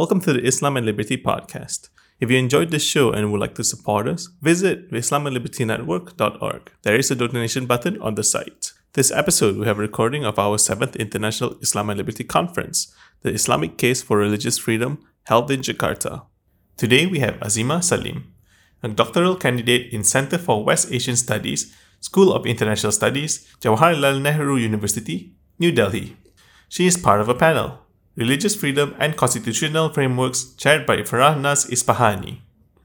Welcome to the Islam and Liberty podcast. If you enjoyed this show and would like to support us, visit IslamandLibertyNetwork.org. There is a donation button on the site. This episode, we have a recording of our 7th International Islam and Liberty Conference, the Islamic Case for Religious Freedom, held in Jakarta. Today, we have Azima Salim, a doctoral candidate in Center for West Asian Studies, School of International Studies, Jawaharlal Nehru University, New Delhi. She is part of a panel, Religious Freedom and Constitutional Frameworks, chaired by Farah Naz Ispahani.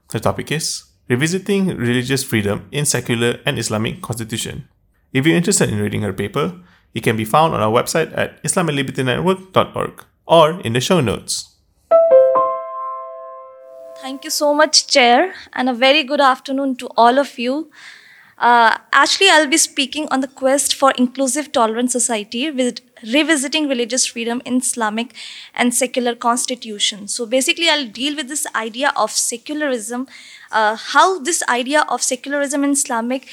The topic is Revisiting Religious Freedom in Secular and Islamic Constitution. If you're interested in reading her paper, it can be found on our website at islamandlibertynetwork.org or in the show notes. Thank you so much, Chair, and a very good afternoon to all of you. Uh, actually, I'll be speaking on the quest for inclusive, tolerant society with revisiting religious freedom in Islamic and secular constitution. So basically, I'll deal with this idea of secularism, uh, how this idea of secularism in Islamic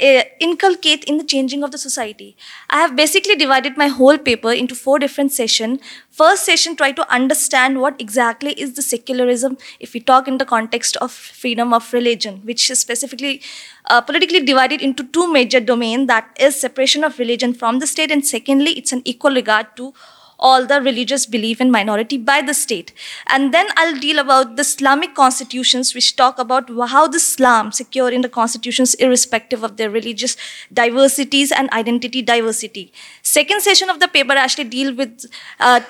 uh, inculcate in the changing of the society. I have basically divided my whole paper into four different sessions. First session, try to understand what exactly is the secularism if we talk in the context of freedom of religion, which is specifically uh, politically divided into two major domains, that is separation of religion from the state, and secondly, it's an equal regard to all the religious belief in minority by the state. And then I'll deal about the Islamic constitutions, which talk about how the Islam secure in the constitutions irrespective of their religious diversities and identity diversity. Second session of the paper actually deal with uh,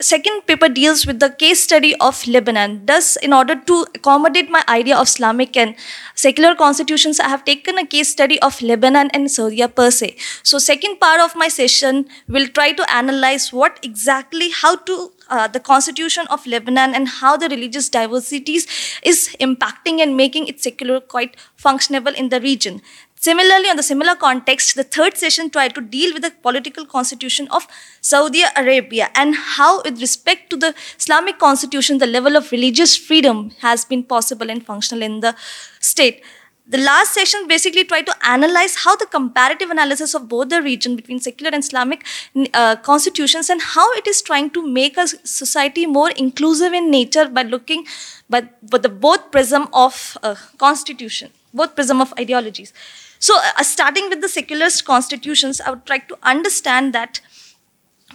second paper deals with the case study of Lebanon. Thus, in order to accommodate my idea of Islamic and secular constitutions, I have taken a case study of Lebanon and Syria per se. So, second part of my session will try to analyze what exactly, how to uh, the constitution of Lebanon and how the religious diversities is impacting and making it secular quite functionable in the region. Similarly, on the similar context, the third session tried to deal with the political constitution of Saudi Arabia and how, with respect to the Islamic constitution, the level of religious freedom has been possible and functional in the state. The last session basically tried to analyze how the comparative analysis of both the region between secular and Islamic uh, constitutions and how it is trying to make a society more inclusive in nature by looking but, but the both prism of uh, constitution, both prism of ideologies. So, uh, starting with the secularist constitutions, I would try to understand that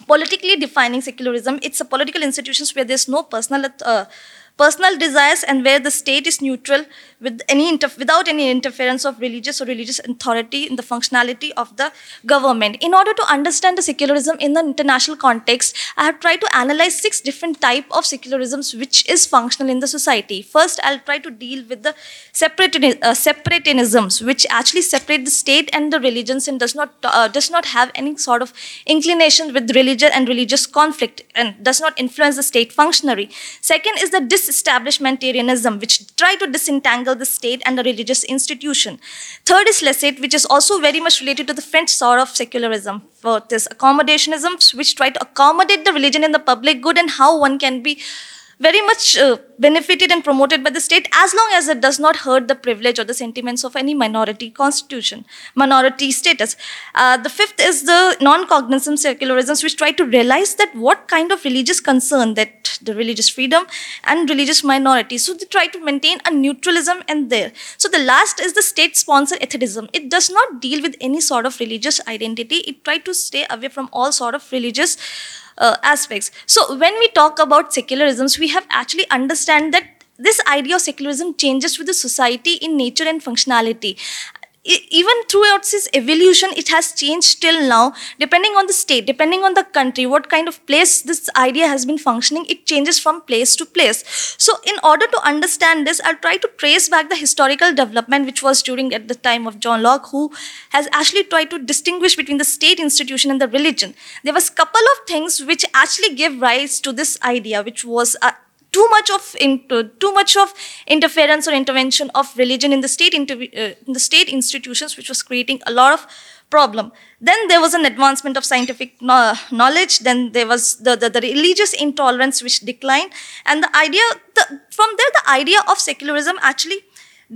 politically defining secularism, it's a political institutions where there's no personal uh, personal desires and where the state is neutral with any without any interference of religious or religious authority in the functionality of the government. In order to understand the secularism in the international context, I have tried to analyze six different type of secularisms which is functional in the society. First, I'll try to deal with the uh, separatisms, which actually separate the state and the religions and does not uh, does not have any sort of inclination with religion and religious conflict and does not influence the state functionary. Second is the disestablishmentarianism, which try to disentangle the state and the religious institution. Third is Laissez, which is also very much related to the French sort of secularism. Fourth is accommodationism, which try to accommodate the religion in the public good and how one can be very much uh, benefited and promoted by the state as long as it does not hurt the privilege or the sentiments of any minority constitution, minority status. Uh, the fifth is the non-cognizant secularisms, which try to realize that what kind of religious concern that the religious freedom and religious minorities. So they try to maintain a neutralism and there. So the last is the state-sponsored atheism. It does not deal with any sort of religious identity. It try to stay away from all sort of religious uh, aspects. So when we talk about secularisms, we have actually understand that this idea of secularism changes with the society in nature and functionality even throughout its evolution, it has changed till now, depending on the state, depending on the country, what kind of place this idea has been functioning, it changes from place to place. So, in order to understand this, I'll try to trace back the historical development which was during at the time of John Locke, who has actually tried to distinguish between the state institution and the religion. There was a couple of things which actually gave rise to this idea, which was uh, too much of too much of interference or intervention of religion in the state uh, in the state institutions, which was creating a lot of problem. Then there was an advancement of scientific knowledge. Then there was the, the, the religious intolerance which declined, and the idea the, from there the idea of secularism actually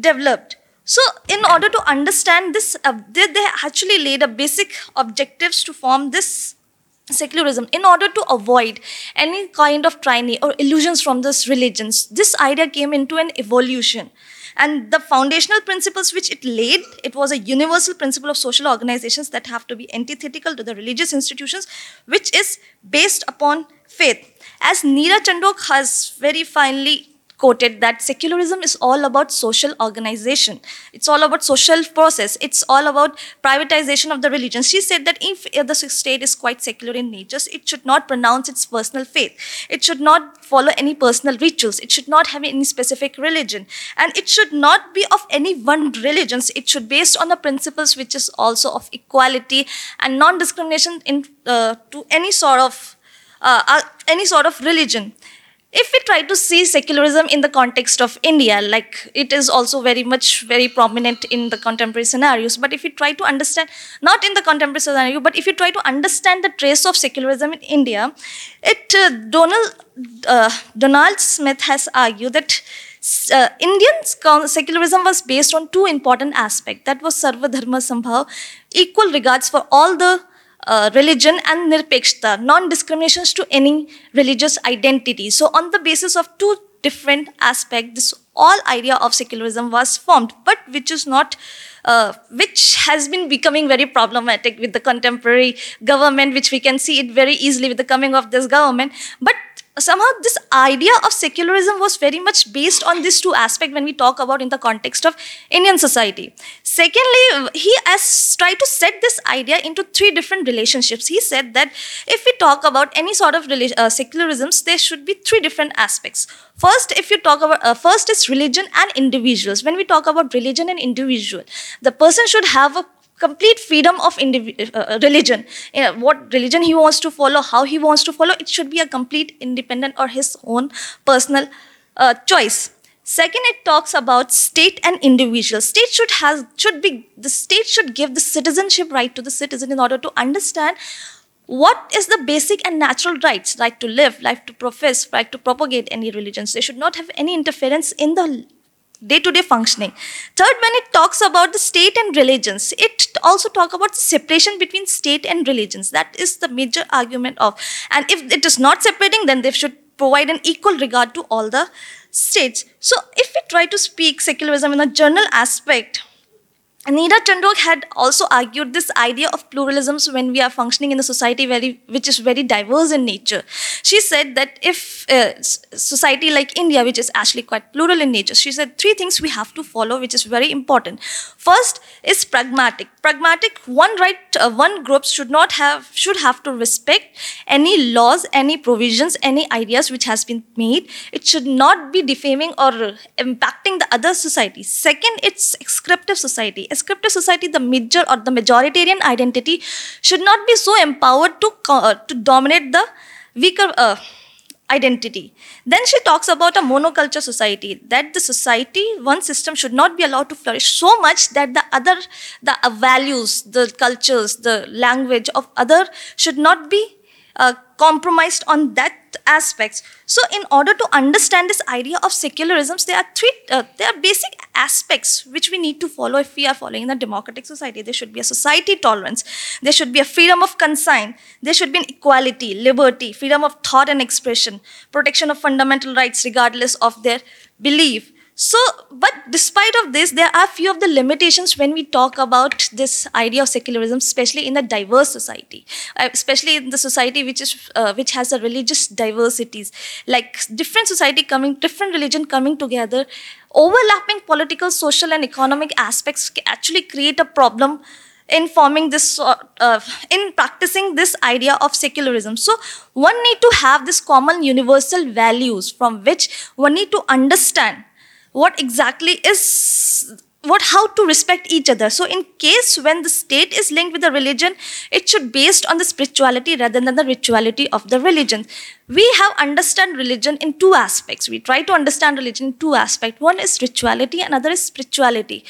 developed. So, in order to understand this, uh, they, they actually laid a basic objectives to form this secularism in order to avoid any kind of tyranny or illusions from these religions this idea came into an evolution. And the foundational principles which it laid it was a universal principle of social organizations that have to be antithetical to the religious institutions which is based upon faith. As neera Chandhoke has very finely quoted that secularism is all about social organization. It's all about social process. It's all about privatization of the religion. She said that if the state is quite secular in nature, it should not pronounce its personal faith. It should not follow any personal rituals. It should not have any specific religion. And it should not be of any one religion. It should be based on the principles which is also of equality and non-discrimination in, uh, to any sort of uh, uh, any sort of religion if we try to see secularism in the context of India, like it is also very much very prominent in the contemporary scenarios, but if you try to understand, not in the contemporary scenario, but if you try to understand the trace of secularism in India, it uh, Donald uh, Donald Smith has argued that uh, Indian secularism was based on two important aspects. That was Sarva Dharma Sambhav, equal regards for all the uh, religion and nirpekshta, non-discriminations to any religious identity. So on the basis of two different aspects, this all idea of secularism was formed, but which is not, uh, which has been becoming very problematic with the contemporary government, which we can see it very easily with the coming of this government. But somehow this idea of secularism was very much based on these two aspects when we talk about in the context of Indian society. Secondly, he has tried to set this idea into three different relationships. He said that if we talk about any sort of uh, secularisms, there should be three different aspects. First, if you talk about, uh, first is religion and individuals. When we talk about religion and individual, the person should have a complete freedom of uh, uh, religion. What religion he wants to follow, how he wants to follow, it should be a complete independent or his own personal uh, choice. Second, it talks about state and individual. State should has should be the state should give the citizenship right to the citizen in order to understand what is the basic and natural rights right to live right to profess right to propagate any religions they should not have any interference in the day-to-day functioning. Third when it talks about the state and religions it also talk about the separation between state and religions. That is the major argument of and if it is not separating then they should provide an equal regard to all the states. So if we try to speak secularism in a general aspect Neera Chandhoke had also argued this idea of pluralisms when we are functioning in a society very, which is very diverse in nature. She said that if uh, society like India, which is actually quite plural in nature, she said three things we have to follow, which is very important. First is pragmatic. Pragmatic, one right, uh, one group should not have, should have to respect any laws, any provisions, any ideas which has been made. It should not be defaming or impacting the other society. Second, it's ascriptive society Ascriptive society, the major or the majoritarian identity should not be so empowered to, uh, to dominate the weaker uh, identity. Then she talks about a monoculture society, that the society, one system should not be allowed to flourish so much that the other, the uh, values, the cultures, the language of other should not be uh, compromised on that aspects. So, in order to understand this idea of secularisms, there are three, uh, there are basic aspects which we need to follow if we are following in a democratic society. There should be a society tolerance. There should be a freedom of conscience. There should be an equality, liberty, freedom of thought and expression, protection of fundamental rights regardless of their belief. So, but despite of this, there are few of the limitations when we talk about this idea of secularism, especially in a diverse society, uh, especially in the society which is uh, which has a religious diversities, like different society coming, different religion coming together, overlapping political, social, and economic aspects actually create a problem in forming this uh, in practicing this idea of secularism. So one need to have this common universal values from which one need to understand what exactly is what how to respect each other. So in case when the state is linked with the religion it should based on the spirituality rather than the rituality of the religion. We have understand religion in two aspects. We try to understand religion in two aspects. One is rituality another is spirituality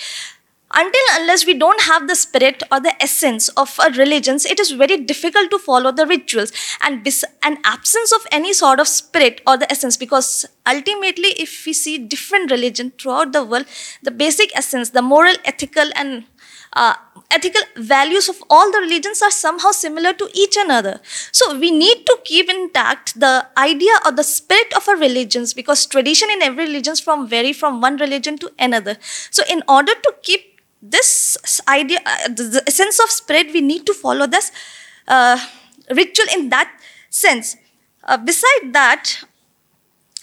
until unless we don't have the spirit or the essence of a religion it is very difficult to follow the rituals and an absence of any sort of spirit or the essence because ultimately if we see different religion throughout the world the basic essence the moral ethical and uh, ethical values of all the religions are somehow similar to each another. So we need to keep intact the idea or the spirit of our religions because tradition in every religion from vary from one religion to another. So in order to keep this idea, uh, the, the sense of spread, we need to follow this uh, ritual in that sense. Uh, beside that,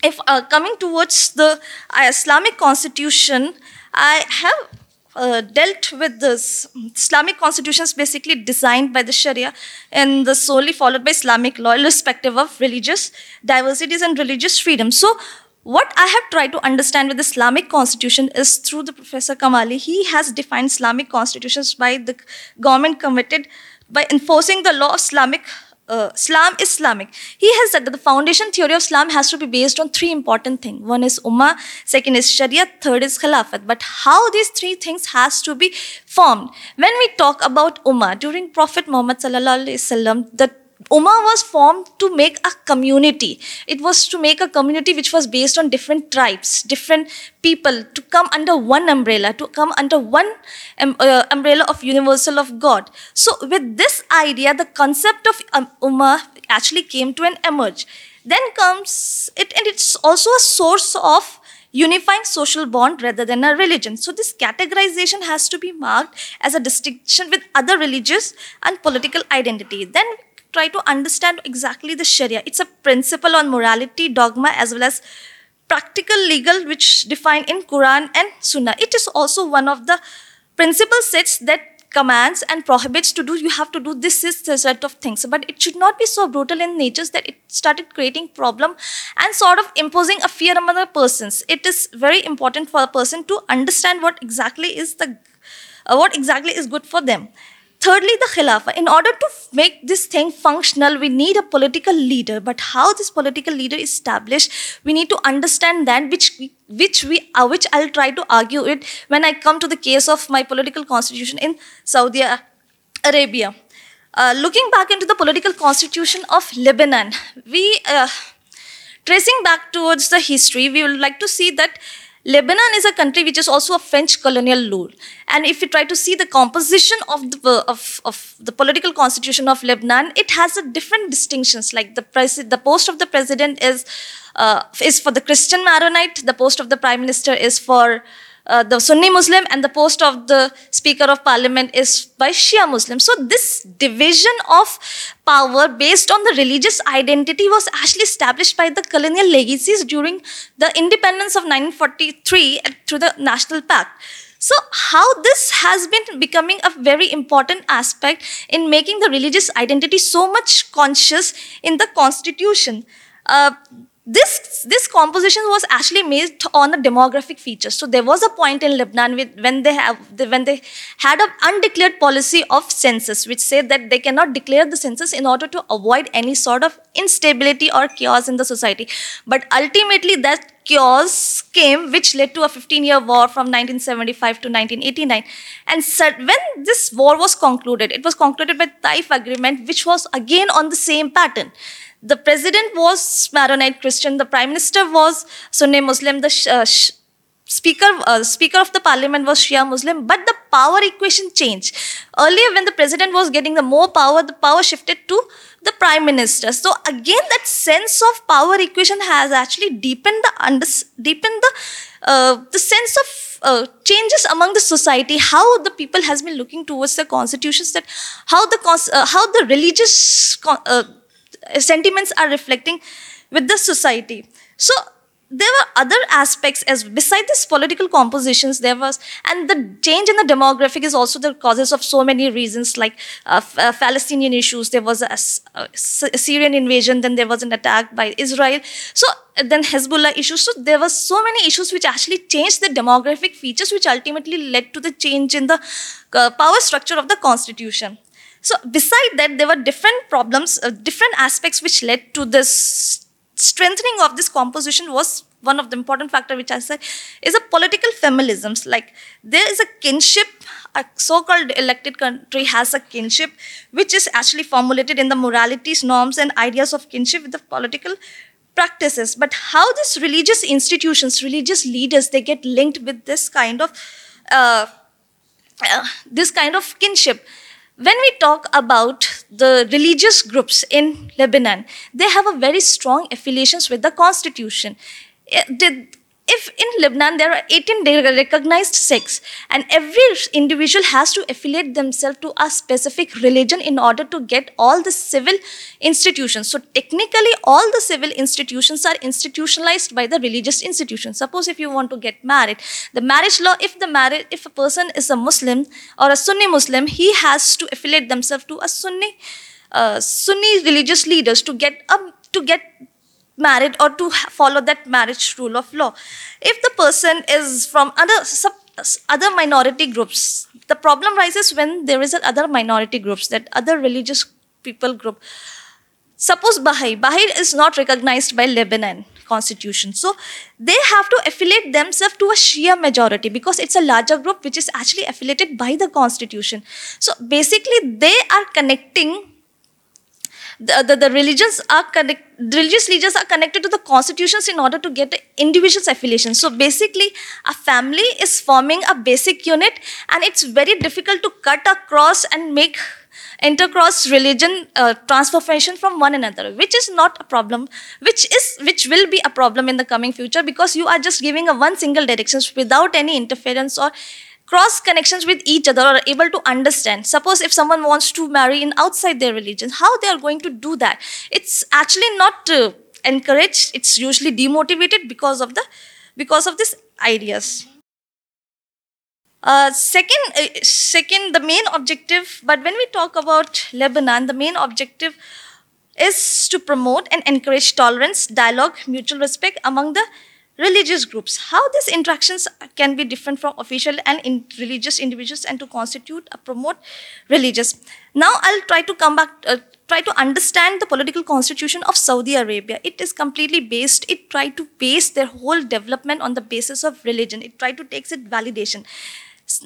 if uh, coming towards the uh, Islamic constitution, I have uh, dealt with this. Islamic constitutions basically designed by the Sharia and the solely followed by Islamic law, irrespective of religious diversities and religious freedom. So, what I have tried to understand with Islamic constitution is through the Professor Kamali. He has defined Islamic constitutions by the government committed by enforcing the law of Islamic uh, Islam Islamic. He has said that the foundation theory of Islam has to be based on three important things. One is Ummah, second is Sharia, third is Khilafat. But how these three things has to be formed? When we talk about Ummah, during Prophet Muhammad sallallahu alaihi wasallam, the Ummah was formed to make a community. It was to make a community which was based on different tribes, different people, to come under one umbrella, to come under one um, uh, umbrella of universal of God. So, with this idea, the concept of um, Ummah actually came to an emerge. Then comes it, and it's also a source of unifying social bond rather than a religion. So this categorization has to be marked as a distinction with other religious and political identity. Then try to understand exactly the Sharia. It's a principle on morality, dogma, as well as practical legal, which defined in Quran and Sunnah. It is also one of the principle sets that commands and prohibits to do you have to do this this, the set of things but it should not be so brutal in nature that it started creating problem and sort of imposing a fear among the persons it is very important for a person to understand what exactly is the uh, what exactly is good for them Thirdly, the Khilafah. In order to make this thing functional, we need a political leader. But how this political leader is established, we need to understand that, which which we uh, which I'll try to argue it when I come to the case of my political constitution in Saudi Arabia. Uh, looking back into the political constitution of Lebanon, we uh, tracing back towards the history, we would like to see that Lebanon is a country which is also a French colonial rule. And if you try to see the composition of the, of, of the political constitution of Lebanon, it has a different distinctions. Like the, pres- the post of the president is, uh, is for the Christian Maronite, the post of the prime minister is for uh, the Sunni Muslim and the post of the Speaker of Parliament is by Shia Muslim. So this division of power based on the religious identity was actually established by the colonial legacies during the independence of 1943 through the National Pact. So, how this has been becoming a very important aspect in making the religious identity so much conscious in the constitution. Uh, this this composition was actually made on a demographic feature. So there was a point in lebanon with, when they have when they had an undeclared policy of census which said that they cannot declare the census in order to avoid any sort of instability or chaos in the society. But ultimately that chaos came which led to a 15 year war from 1975 to 1989 and when this war was concluded it was concluded by the taif agreement which was again on the same pattern the president was Maronite Christian, the prime minister was Sunni Muslim, the uh, speaker uh, speaker of the parliament was Shia Muslim, but the power equation changed. Earlier, when the president was getting the more power, the power shifted to the prime minister. So again, that sense of power equation has actually deepened the under, deepened the uh, the sense of uh, changes among the society. How the people has been looking towards the constitutions. That how the uh, how the religious uh, sentiments are reflecting with the society. So there were other aspects as beside this political compositions there was and the change in the demographic is also the causes of so many reasons like uh, uh, palestinian issues. There was a, a, syrian invasion then there was an attack by israel. So then hezbollah issues. So there were so many issues which actually changed the demographic features which ultimately led to the change in the uh, power structure of the constitution so, beside that, there were different problems, uh, different aspects which led to this strengthening of this composition was one of the important factor which I said is a political familisms. Like there is a kinship, a so-called elected country has a kinship, which is actually formulated in the moralities, norms, and ideas of kinship with the political practices. But how these religious institutions, religious leaders, they get linked with this kind of uh, uh, this kind of kinship. When we talk about the religious groups in Lebanon, they have a very strong affiliations with the constitution. Uh, the- if in Lebanon there are 18 recognized sects, and every individual has to affiliate themselves to a specific religion in order to get all the civil institutions. So technically, all the civil institutions are institutionalized by the religious institutions. Suppose if you want to get married, the marriage law, if the marriage, if a person is a Muslim or a Sunni Muslim, he has to affiliate themselves to a Sunni, uh, Sunni religious leaders to get a, to get married or to follow that marriage rule of law. If the person is from other sub, other minority groups, the problem rises when there is other minority groups, that other religious people group. Suppose Baha'i, Baha'i is not recognized by Lebanon constitution. So they have to affiliate themselves to a Shia majority because it's a larger group which is actually affiliated by the constitution. So basically they are connecting the, the, religions are connect, religious leaders are connected to the constitutions in order to get individual's affiliation. So basically, a family is forming a basic unit, and it's very difficult to cut across and make intercross religion uh, transformation from one another, which is not a problem, which is which will be a problem in the coming future because you are just giving a one single directions without any interference or cross connections with each other or able to understand. Suppose if someone wants to marry in outside their religion how they are going to do that? It's actually not uh, encouraged. It's usually demotivated because of the because of these ideas. Uh, second, uh, second, the main objective. But when we talk about Lebanon, the main objective is to promote and encourage tolerance, dialogue, mutual respect among the religious groups. How these interactions can be different from official and in religious individuals and to constitute promote religious. Now I'll try to come back. Uh, try to understand the political constitution of Saudi Arabia. It is completely based. It tried to base their whole development on the basis of religion. It tried to take its validation.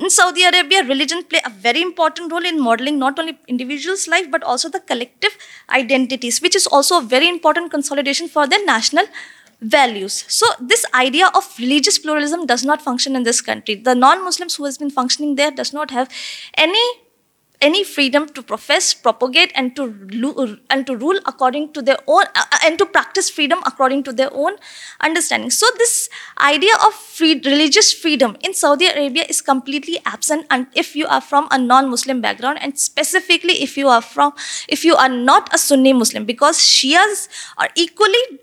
In Saudi Arabia, religion play a very important role in modeling not only individuals' life but also the collective identities, which is also a very important consolidation for their national values. So this idea of religious pluralism does not function in this country. The non-Muslims who has been functioning there does not have any any freedom to profess, propagate, and to and to rule according to their own uh, uh, and to practice freedom according to their own understanding. So this idea of free, religious freedom in Saudi Arabia is completely absent. And if you are from a non-Muslim background, and specifically if you are from if you are not a Sunni Muslim, because Shias are equally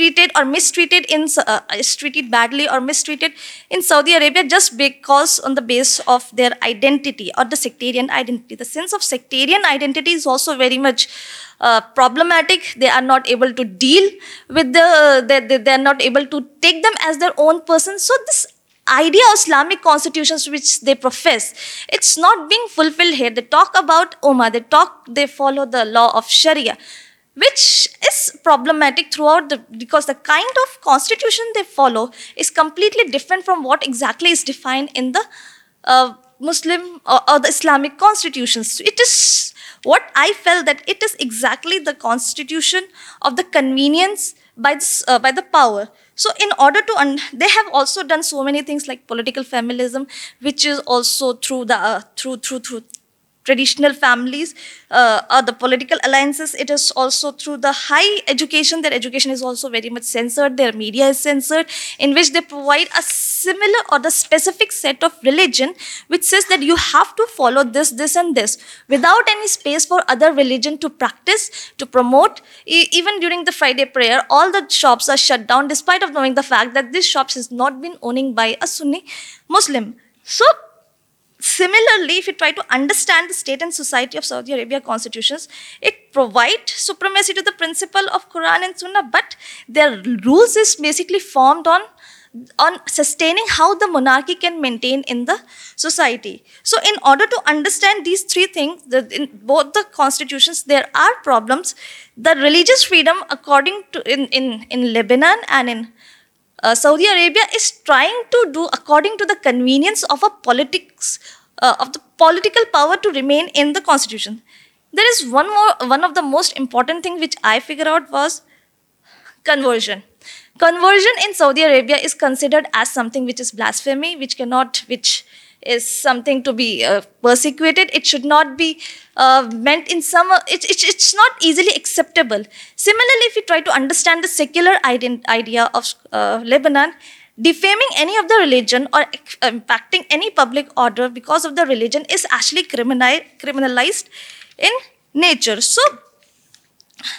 treated or mistreated in uh, treated badly or mistreated in Saudi Arabia just because on the base of their identity or the sectarian identity. The sense of sectarian identity is also very much uh, problematic. They are not able to deal with the they, they, they are not able to take them as their own person. So this idea of Islamic constitutions which they profess, it's not being fulfilled here. They talk about Ummah, they talk, they follow the law of Sharia which is problematic throughout the because the kind of constitution they follow is completely different from what exactly is defined in the uh, Muslim or, or the Islamic constitutions. It is what I felt that it is exactly the constitution of the convenience by this, uh, by the power. So in order to un- they have also done so many things like political familism, which is also through the uh, through through through traditional families uh, or the political alliances. It is also through the high education. Their education is also very much censored. Their media is censored, in which they provide a similar or the specific set of religion, which says that you have to follow this, this, and this, without any space for other religion to practice, to promote. E- even during the Friday prayer, all the shops are shut down, despite of knowing the fact that this shops has not been owning by a Sunni Muslim. So Similarly, if you try to understand the state and society of Saudi Arabia constitutions, it provides supremacy to the principle of Quran and Sunnah, but their rules is basically formed on on sustaining how the monarchy can maintain in the society. So, in order to understand these three things, the, in both the constitutions, there are problems. The religious freedom, according to in, in, in Lebanon and in uh, Saudi Arabia is trying to do according to the convenience of a politics uh, of the political power to remain in the constitution. There is one more one of the most important thing which I figured out was conversion. Conversion in Saudi Arabia is considered as something which is blasphemy, which cannot which is something to be uh, persecuted. It should not be uh, meant in some, it, it, it's not easily acceptable. Similarly, if you try to understand the secular idea of uh, Lebanon, defaming any of the religion or impacting any public order because of the religion is actually criminal, criminalized in nature. So,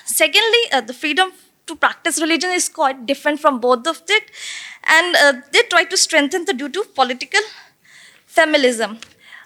secondly, uh, the freedom to practice religion is quite different from both of it, and uh, they try to strengthen the due to political familism.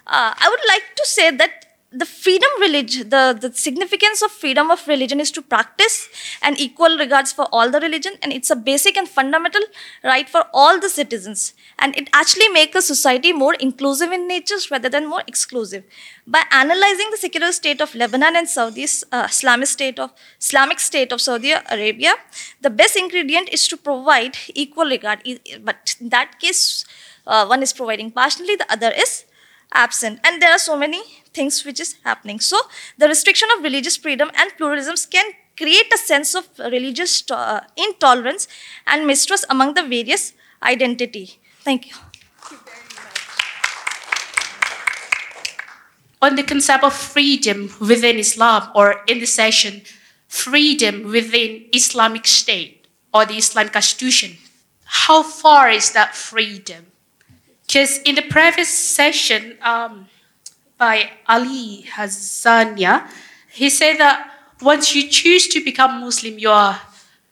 Uh, I would like to say that the freedom religion, the, the significance of freedom of religion is to practice and equal regards for all the religion, and it's a basic and fundamental right for all the citizens. And it actually makes a society more inclusive in nature rather than more exclusive. By analyzing the secular state of Lebanon and Saudi uh, Islamic state of Islamic state of Saudi Arabia, the best ingredient is to provide equal regard. But in that case, uh, one is providing partially, the other is absent. And there are so many things which is happening. So the restriction of religious freedom and pluralisms can create a sense of religious uh, intolerance and mistrust among the various identity. Thank you. On the concept of freedom within Islam, or in the session, freedom within Islamic State or the Islamic Constitution, how far is that freedom? Because in the previous session, um, by Ali Hassania. He said that once you choose to become Muslim, you are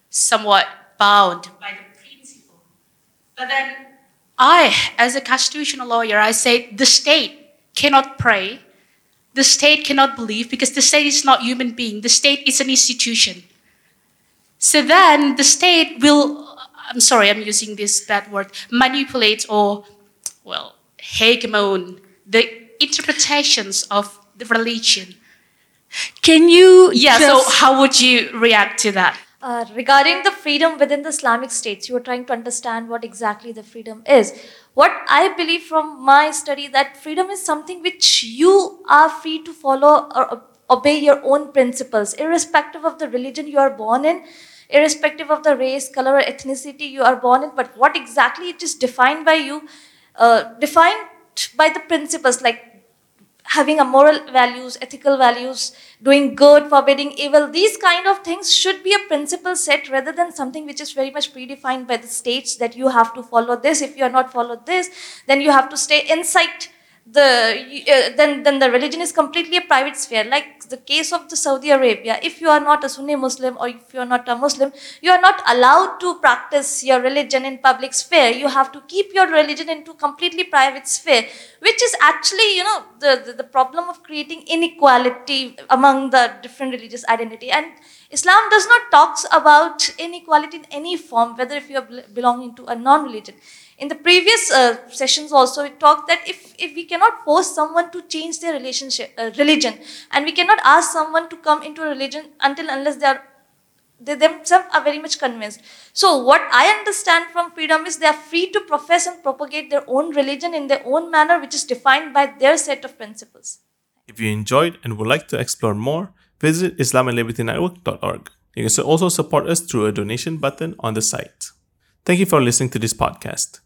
somewhat bound by the principle. But then I, as a constitutional lawyer, I say the state cannot pray, the state cannot believe because the state is not human being. The state is an institution. So then the state will, I'm sorry, I'm using this bad word, manipulate or, well, hegemon the interpretations of the religion. Can you? Yeah, so how would you react to that? Uh, regarding the freedom within the Islamic states, you were trying to understand what exactly the freedom is. What I believe from my study that freedom is something which you are free to follow or obey your own principles, irrespective of the religion you are born in, irrespective of the race, color, or ethnicity you are born in. But what exactly it is defined by you, uh, defined by the principles like having a moral values, ethical values, doing good, forbidding evil, these kind of things should be a principle set rather than something which is very much predefined by the states that you have to follow this. If you are not followed this, then you have to stay inside the uh, then then the religion is completely a private sphere. Like the case of the saudi arabia if you are not a sunni muslim or if you are not a muslim you are not allowed to practice your religion in public sphere. You have to keep your religion into completely private sphere which is actually you know the, the, the problem of creating inequality among the different religious identity. And islam does not talks about inequality in any form whether if you are belonging to a non-religion in the previous uh, sessions also, we talked that if, if we cannot force someone to change their relationship, uh, religion, and we cannot ask someone to come into a religion until unless they are they themselves are very much convinced. So what I understand from freedom is they are free to profess and propagate their own religion in their own manner, which is defined by their set of principles. If you enjoyed and would like to explore more, visit IslamandLibertyNetwork.org. You can also support us through a donation button on the site. Thank you for listening to this podcast.